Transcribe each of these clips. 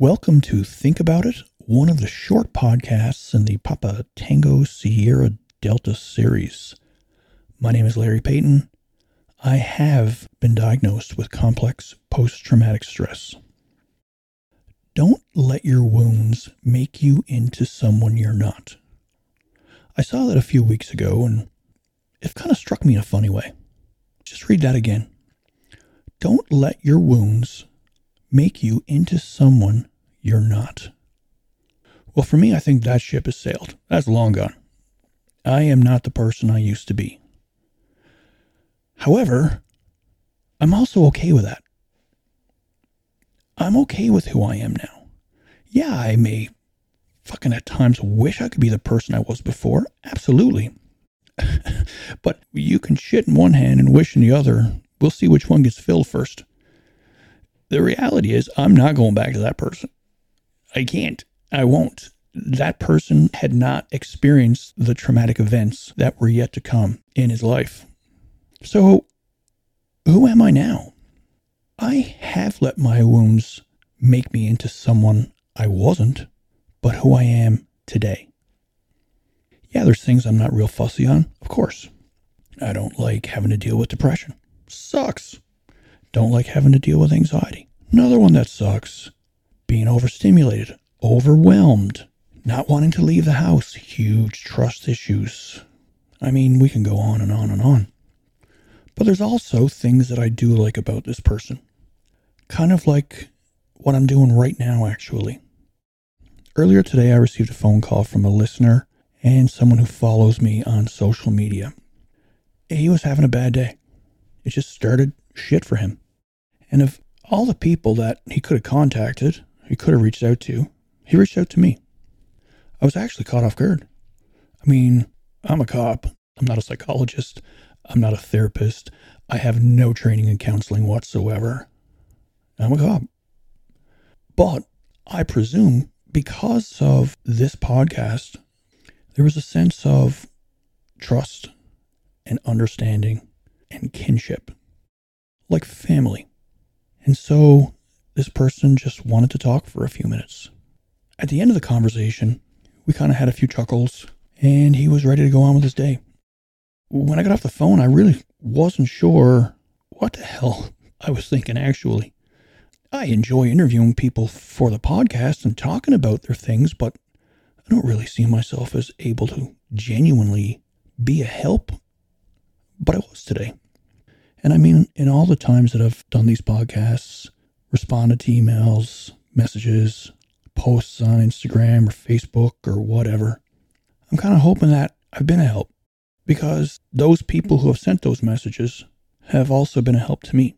Welcome to Think About It, one of the short podcasts in the Papa Tango Sierra Delta series. My name is Larry Payton. I have been diagnosed with complex post traumatic stress. Don't let your wounds make you into someone you're not. I saw that a few weeks ago and it kind of struck me in a funny way. Just read that again. Don't let your wounds make you into someone you're not. Well, for me, I think that ship has sailed. That's long gone. I am not the person I used to be. However, I'm also okay with that. I'm okay with who I am now. Yeah, I may fucking at times wish I could be the person I was before. Absolutely. but you can shit in one hand and wish in the other. We'll see which one gets filled first. The reality is, I'm not going back to that person. I can't. I won't. That person had not experienced the traumatic events that were yet to come in his life. So, who am I now? I have let my wounds make me into someone I wasn't, but who I am today. Yeah, there's things I'm not real fussy on, of course. I don't like having to deal with depression. Sucks. Don't like having to deal with anxiety. Another one that sucks being overstimulated, overwhelmed, not wanting to leave the house, huge trust issues. I mean, we can go on and on and on. But there's also things that I do like about this person. Kind of like what I'm doing right now, actually. Earlier today, I received a phone call from a listener and someone who follows me on social media. He was having a bad day. It just started shit for him. And of all the people that he could have contacted, he could have reached out to, he reached out to me. I was actually caught off guard. I mean, I'm a cop. I'm not a psychologist. I'm not a therapist. I have no training in counseling whatsoever. I'm a cop. But I presume because of this podcast, there was a sense of trust and understanding and kinship, like family. And so this person just wanted to talk for a few minutes. At the end of the conversation, we kind of had a few chuckles, and he was ready to go on with his day. When I got off the phone, I really wasn't sure what the hell I was thinking, actually. I enjoy interviewing people for the podcast and talking about their things, but I don't really see myself as able to genuinely be a help. But I was today. And I mean, in all the times that I've done these podcasts, responded to emails, messages, posts on Instagram or Facebook or whatever. I'm kind of hoping that I've been a help because those people who have sent those messages have also been a help to me.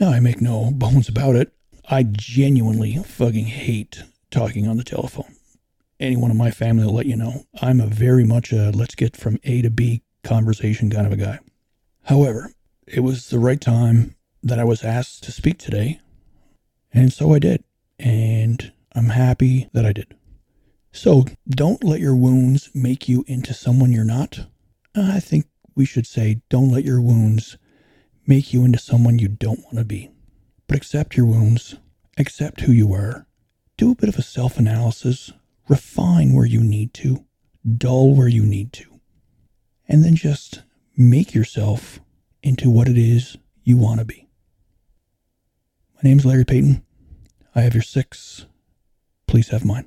Now, I make no bones about it. I genuinely fucking hate talking on the telephone. Anyone in my family will let you know. I'm a very much a let's get from A to B conversation kind of a guy. However, it was the right time that I was asked to speak today and so I did. And I'm happy that I did. So don't let your wounds make you into someone you're not. Uh, I think we should say don't let your wounds make you into someone you don't want to be. But accept your wounds, accept who you are, do a bit of a self analysis, refine where you need to, dull where you need to, and then just make yourself into what it is you want to be. My name's Larry Payton. I have your six. Please have mine.